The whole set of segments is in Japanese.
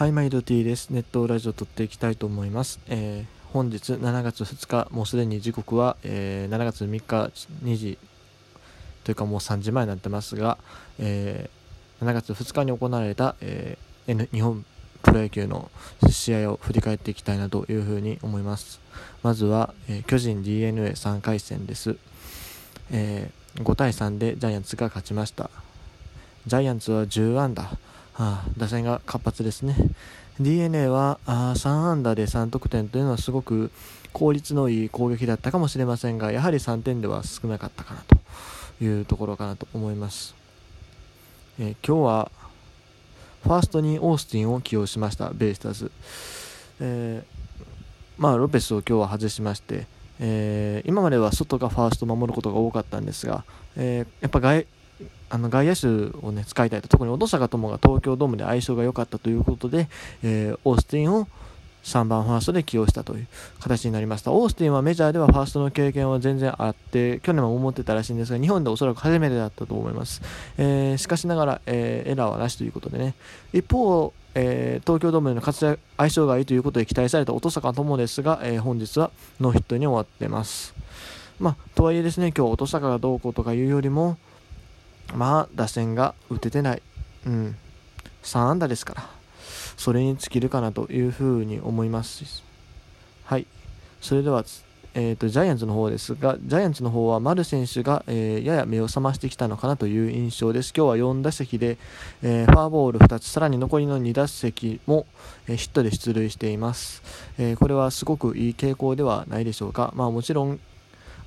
はい、毎度 T です。ネットラジオ撮っていきたいと思います。えー、本日7月2日、もうすでに時刻は、えー、7月3日2時というかもう3時前になってますが、えー、7月2日に行われた、えー、日本プロ野球の試合を振り返っていきたいなというふうに思います。まずは、えー、巨人 DNA3 回戦です、えー。5対3でジャイアンツが勝ちました。ジャイアンツは10安打。あ打線が活発ですね。d n a はあ3安打で3得点というのはすごく効率のいい攻撃だったかもしれませんが、やはり3点では少なかったかなというところかなと思います。えー、今日はファーストにオースティンを起用しました、ベイスターズ。えー、まあ、ロペスを今日は外しまして、えー、今までは外がファーストを守ることが多かったんですが、えやっぱ外あの外野手を、ね、使いたいと特に小坂友が東京ドームで相性が良かったということで、えー、オースティンを3番ファーストで起用したという形になりました。オースティンはメジャーではファーストの経験は全然あって去年も思ってたらしいんですが日本でおそらく初めてだったと思います、えー、しかしながら、えー、エラーはなしということでね。一方、えー、東京ドームでの活躍相性がいいということで期待された音坂友ですが、え本日はノーヒットに終わってます。まあ、とはいえですね今日音坂がどうこうとかいうよりもまあ、打線が打ててない。うん。3安打ですから、それに尽きるかなというふうに思います。はい。それでは、えーと、ジャイアンツの方ですが、ジャイアンツの方は丸選手が、えー、やや目を覚ましてきたのかなという印象です。今日は4打席で、えー、フォアボール2つ、さらに残りの2打席も、えー、ヒットで出塁しています、えこれはすごくいい傾向ではないでしょうか。まあ、もちろん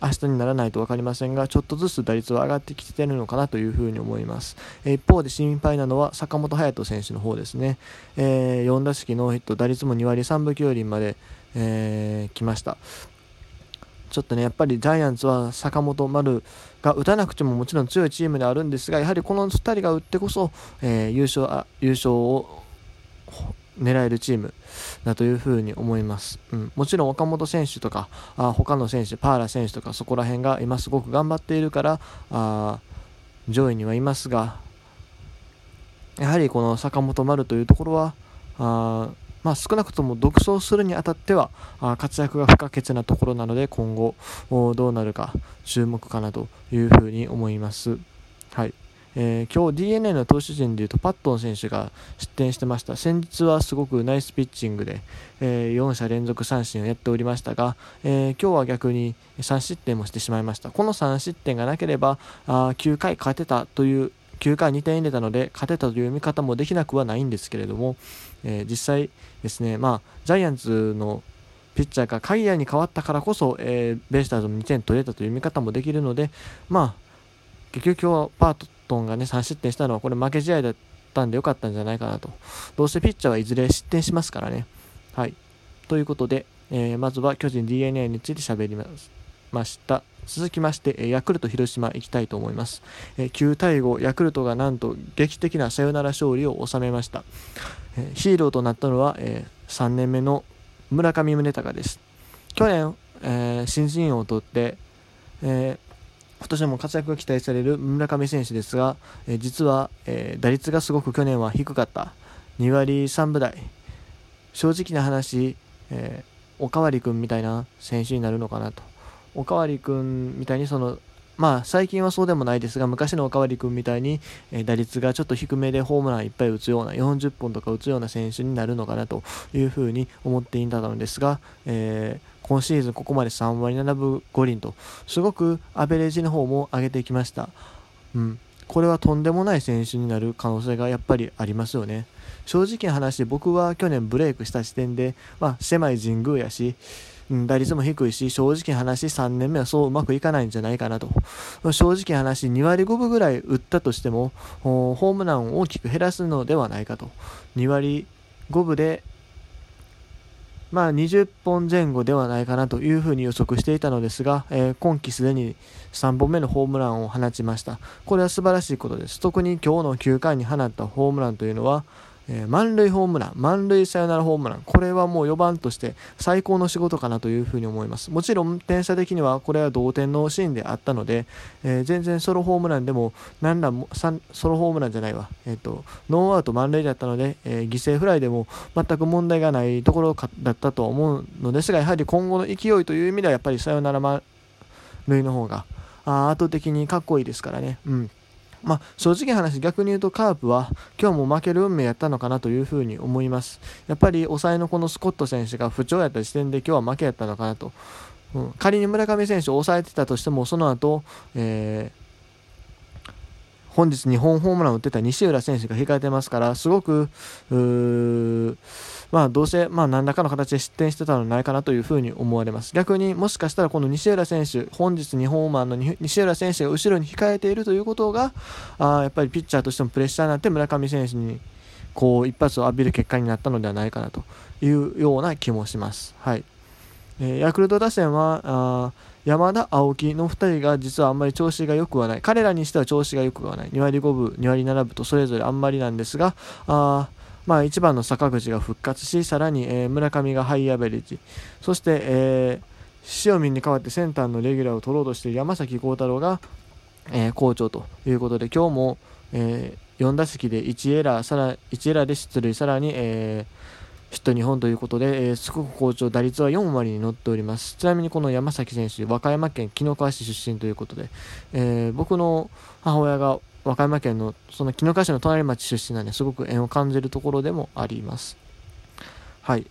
明日にならないと分かりませんが、ちょっとずつ打率は上がってきているのかなというふうに思います。え一方で心配なのは坂本勇人選手の方ですね。えー、4打席ノーヒット、打率も2割3分9厘まで、えー、来ました。ちょっとね、やっぱりジャイアンツは坂本丸が打たなくてももちろん強いチームであるんですが、やはりこの2人が打ってこそ、えー、優勝あ優勝を狙えるチームだというふうに思います、うん、もちろん岡本選手とかあ他の選手パーラ選手とかそこら辺が今すごく頑張っているからあ上位にはいますがやはりこの坂本丸というところはあまあ、少なくとも独走するにあたってはあ活躍が不可欠なところなので今後どうなるか注目かなというふうに思います。えー、今日 d n a の投手陣でいうとパットン選手が失点してました。先日はすごくナイスピッチングで、えー、4者連続三振をやっておりましたが、えー、今日は逆に3失点もしてしまいました。この3失点がなければあ9回勝てたという9回2点入れたので勝てたという見方もできなくはないんですけれども、え実際ですね、まあ、ジャイアンツのピッチャーが鍵谷に変わったからこそ、えベイスターズも2点取れたという見方もできるので、まあ、結局今日はパートトンがね、3失点したのは、これ負け試合だったんでよかったんじゃないかなと。どうせピッチャーはいずれ失点しますからね。はい。ということで、えー、まずは巨人 DNA について喋りました。続きまして、ヤクルト広島行きたいと思います。え9対5、ヤクルトがなんと劇的なサヨナラ勝利を収めました。ヒーローとなったのは、え3年目の村上宗隆です。去年、えー、新人王を取って、え今年も活躍が期待される村上選手ですが、え実は、え打率がすごく去年は低かった2割3分台。正直な話、え、おかわり君みたいな選手になるのかなと。おかわり君みたいにそのまあ最近はそうでもないですが昔のおかわり君みたいに、え、打率がちょっと低めでホームランいっぱい打つような40本とか打つような選手になるのかなというふうに思っていたのですが、えー今シーズンここまで3割7分5厘と、すごくアベレージの方も上げてきました。うん。これはとんでもない選手になる可能性がやっぱりありますよね。正直な話、僕は去年ブレイクした時点で、まあ、狭い神宮やし、うん、打率も低いし、正直な話、3年目はそううまくいかないんじゃないかなと。正直な話、2割5分ぐらい打ったとしても、ホームランを大きく減らすのではないかと。2割5分でまあ、20本前後ではないかなというふうに予測していたのですが、えー、今季すでに3本目のホームランを放ちました。これは素晴らしいことです。特に今日の9回に放ったホームランというのは、えー、満塁ホームラン、満塁サヨナラホームラン、これはもう4番として最高の仕事かなというふうに思います。もちろん点差的にはこれは同点のシーンであったので、えー、全然ソロホームランでも何らもソロホームランじゃないわ、えーと、ノーアウト満塁だったので、え、犠牲フライでも全く問題がないところだったと思うのですが、やはり今後の勢いという意味ではやっぱりサヨナラ満塁の方が圧倒的にかっこいいですからね。うんまあ、正直話、逆に言うとカープは今日も負ける運命やったのかなというふうに思います。やっぱり抑えのこのスコット選手が不調やった時点で今日は負けやったのかなと。うん、仮に村上選手を抑えてたとしても、その後、えー本日2本ホームランを打ってた西浦選手が控えてますから、すごく、まあ、どうせ、まあ、何らかの形で失点してたのではないかなというふに思われます。逆にもしかしたらこの西浦選手、本日2ホーマーの西浦選手が後ろに控えているということが、あやっぱりピッチャーとしてもプレッシャーになって村上選手にこう一発を浴びる結果になったのではないかなというような気もします。はいえー、ヤクルト打線はあ山田、青木の2人が実はあんまり調子が良くはない。彼らにしては調子が良くはない。2割5分、2割7分とそれぞれあんまりなんですが、あまあ、1番の坂口が復活し、さらに、えー、村上がハイアベレージ、そして、えー、塩見に代わってセンターのレギュラーを取ろうとしている山崎幸太郎が、えー、好調ということで、今日も、えー、4打席で1エラー、さら1エラーで出塁、さらに、えーヒット2本ということで、えー、すごく好調、打率は4割に乗っております。ちなみにこの山崎選手、和歌山県紀の川市出身ということで、えー、僕の母親が和歌山県のその紀の川市の隣町出身なんですごく縁を感じるところでもあります。はい。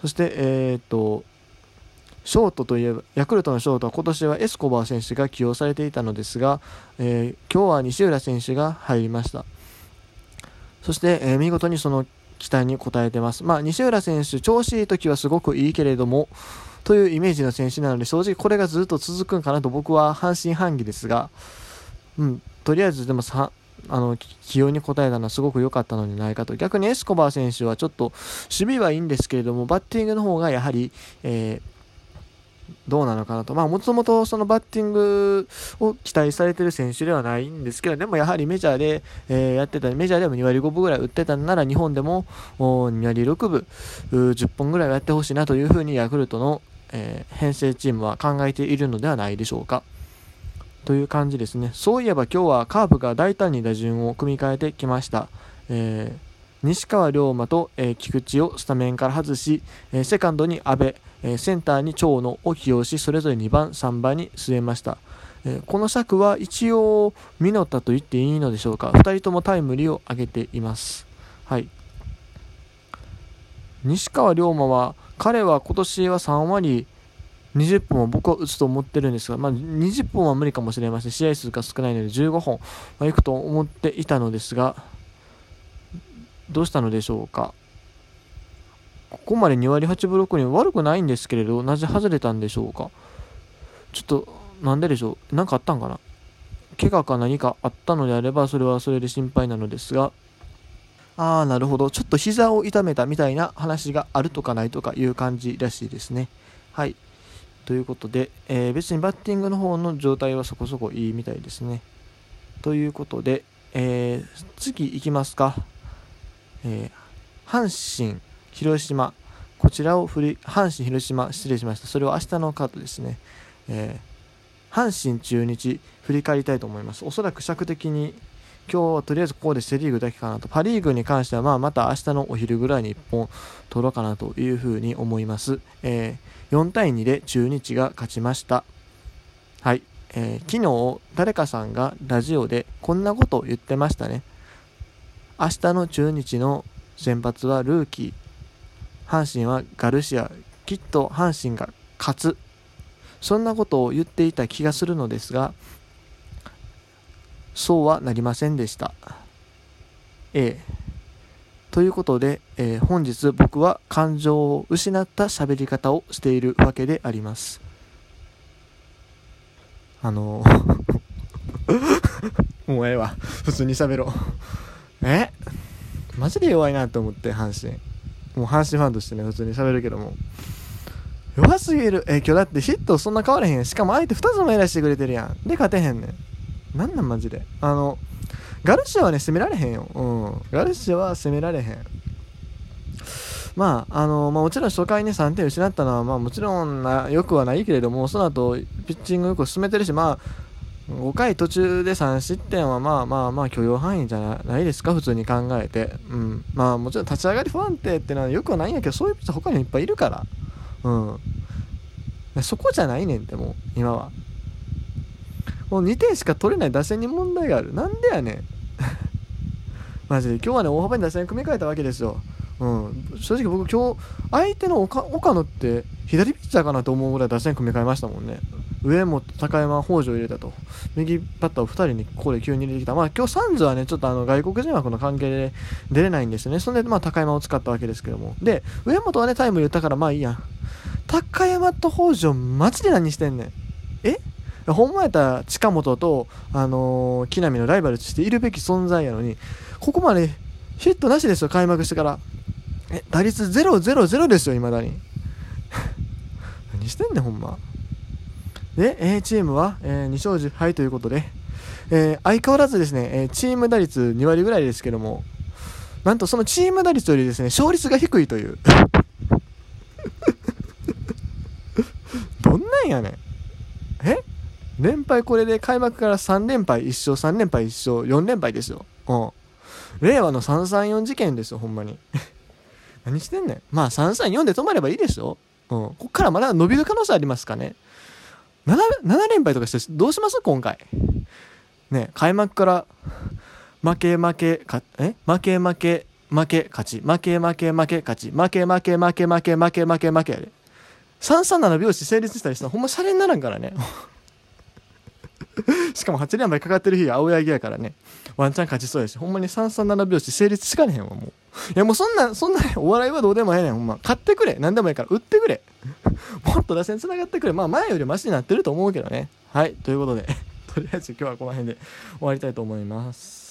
そして、えー、っと、ショートといえば、ヤクルトのショートは今年はエスコバー選手が起用されていたのですが、えー、今日は西浦選手が入りました。そして、えー、見事にその期待に応えてます。まあ、西浦選手、調子いい時はすごくいいけれども、というイメージの選手なので、正直これがずっと続くんかなと僕は半信半疑ですが、うん、とりあえずでもさ、あの起用に応えたのはすごく良かったのではないかと逆にエスコバー選手はちょっと守備はいいんですけれどもバッティングの方がやはり、えーどうなのかなと。まあ、もともとそのバッティングを期待されてる選手ではないんですけど、でもやはりメジャーで、えー、やってた、メジャーでも2割5分ぐらい打ってたなら、日本でも2割6分、10本ぐらいはやってほしいなというふうにヤクルトの、えー、編成チームは考えているのではないでしょうか。という感じですね。そういえば今日はカープが大胆に打順を組み替えてきました。えー西川龍馬と、えー、菊池をスタメンから外し、えー、セカンドに阿部、えー、センターに長野を起用しそれぞれ2番3番に据えました、えこの策は一応実ったと言っていいのでしょうか2人ともタイムリーを上げていますはい西川龍馬は彼は今年は3割20本は僕は打つと思ってるんですが、まあ、20本は無理かもしれません。試合数が少ないので15本はいくと思っていたのですがどうしたのでしょうか。ここまで2割8分6厘悪くないんですけれどなぜ外れたんでしょうか。ちょっとなんででしょう。何かあったんかな。怪我か何かあったのであればそれはそれで心配なのですが。ああなるほど。ちょっと膝を痛めたみたいな話があるとかないとかいう感じらしいですね。はい。ということで、えー、別にバッティングの方の状態はそこそこいいみたいですねということで、えー、次行きますかえー、阪神、広島、こちらを振り、阪神、広島、失礼しました。それは明日のカードですね。えー、阪神、中日、振り返りたいと思います。おそらく尺的に、今日はとりあえずここでセ・リーグだけかなと。パ・リーグに関しては、まあ、また明日のお昼ぐらいに1本取ろうかなというふうに思います。えー、4対2で中日が勝ちました。はい。えー、昨日、誰かさんがラジオでこんなことを言ってましたね。明日の中日の先発はルーキー阪神はガルシアきっと阪神が勝つそんなことを言っていた気がするのですがそうはなりませんでした A ということで、えー、本日僕は感情を失った喋り方をしているわけであります。あの もうええわ。普通に喋ろう。え？マジで弱いなと思って阪神。もう阪神ファンとしてね普通に喋るけども。弱すぎる。え今日だってヒットそんな変われへん。しかも相手2つもやらしてくれてるやん。で勝てへんねん。なんなんマジで？あのガルシアはね攻められへんよ。うん。ガルシアは攻められへん。まああのまあ、もちろん初回に3点失ったのは、まあ、もちろんなよくはないけれどもその後ピッチングよく進めてるし、まあ、5回途中で3失点はまあまあまあ許容範囲じゃないですか普通に考えて、うん。まあ、もちろん立ち上がり不安定っていうのはよくはないんやけどそういうピッチャー他にもいっぱいいるから、うん、そこじゃないねんってもう今は。もう2点しか取れない打線に問題がある。なんでやねん。マジで。今日はね大幅に打線組み替えたわけですよ。うん、正直僕今日相手の岡野って左ピッチャーかなと思うぐらい打線組み替えましたもんね。上本高山北条入れたと。右バッターを2人にここで急に入れてきた。まあ今日サンズはねちょっとあの外国人枠の関係で出れないんですよね。それでまあ高山を使ったわけですけども。で上本はねタイム言ったからまあいいや。ん高山と北条マジで何してんねん。え？ほんまやったら近本と、あのー、木浪のライバルとしているべき存在やのにここまでヒットなしですよ開幕してから。え打率000ですよいまだに。何してんねんほんま。で A チームは、えー、2勝10敗ということで、えー、相変わらずですね、え、チーム打率2割ぐらいですけどもなんとそのチーム打率よりですね勝率が低いという。どんなんやねん。え？連敗これで開幕から3連敗1勝3連敗1勝4連敗ですようん令和の334事件ですよほんまに 何してんねん。まあ、334で止まればいいでしょうん。こっからまだ伸びる可能性ありますかね。7, 7連敗とかしてどうします？今回。ね、開幕から負け負けか、え？負け負け負け勝ち。負け負け負け勝ち。負け負け負け負け負け負け負けやで。337拍子成立したりしたらほんまシャレにならんからね。しかも8連敗かかってる日青柳やからね。ワンチャン勝ちそうやし、ほんまに337拍子成立しかねへんわ、もう。いや、もうそんな、そんな、お笑いはどうでもええねん、ほんま。買ってくれ。何でもええから、売ってくれ。もっと打線繋がってくれ。まあ、前よりマシになってると思うけどね。はい、ということで、とりあえず今日はこの辺で終わりたいと思います。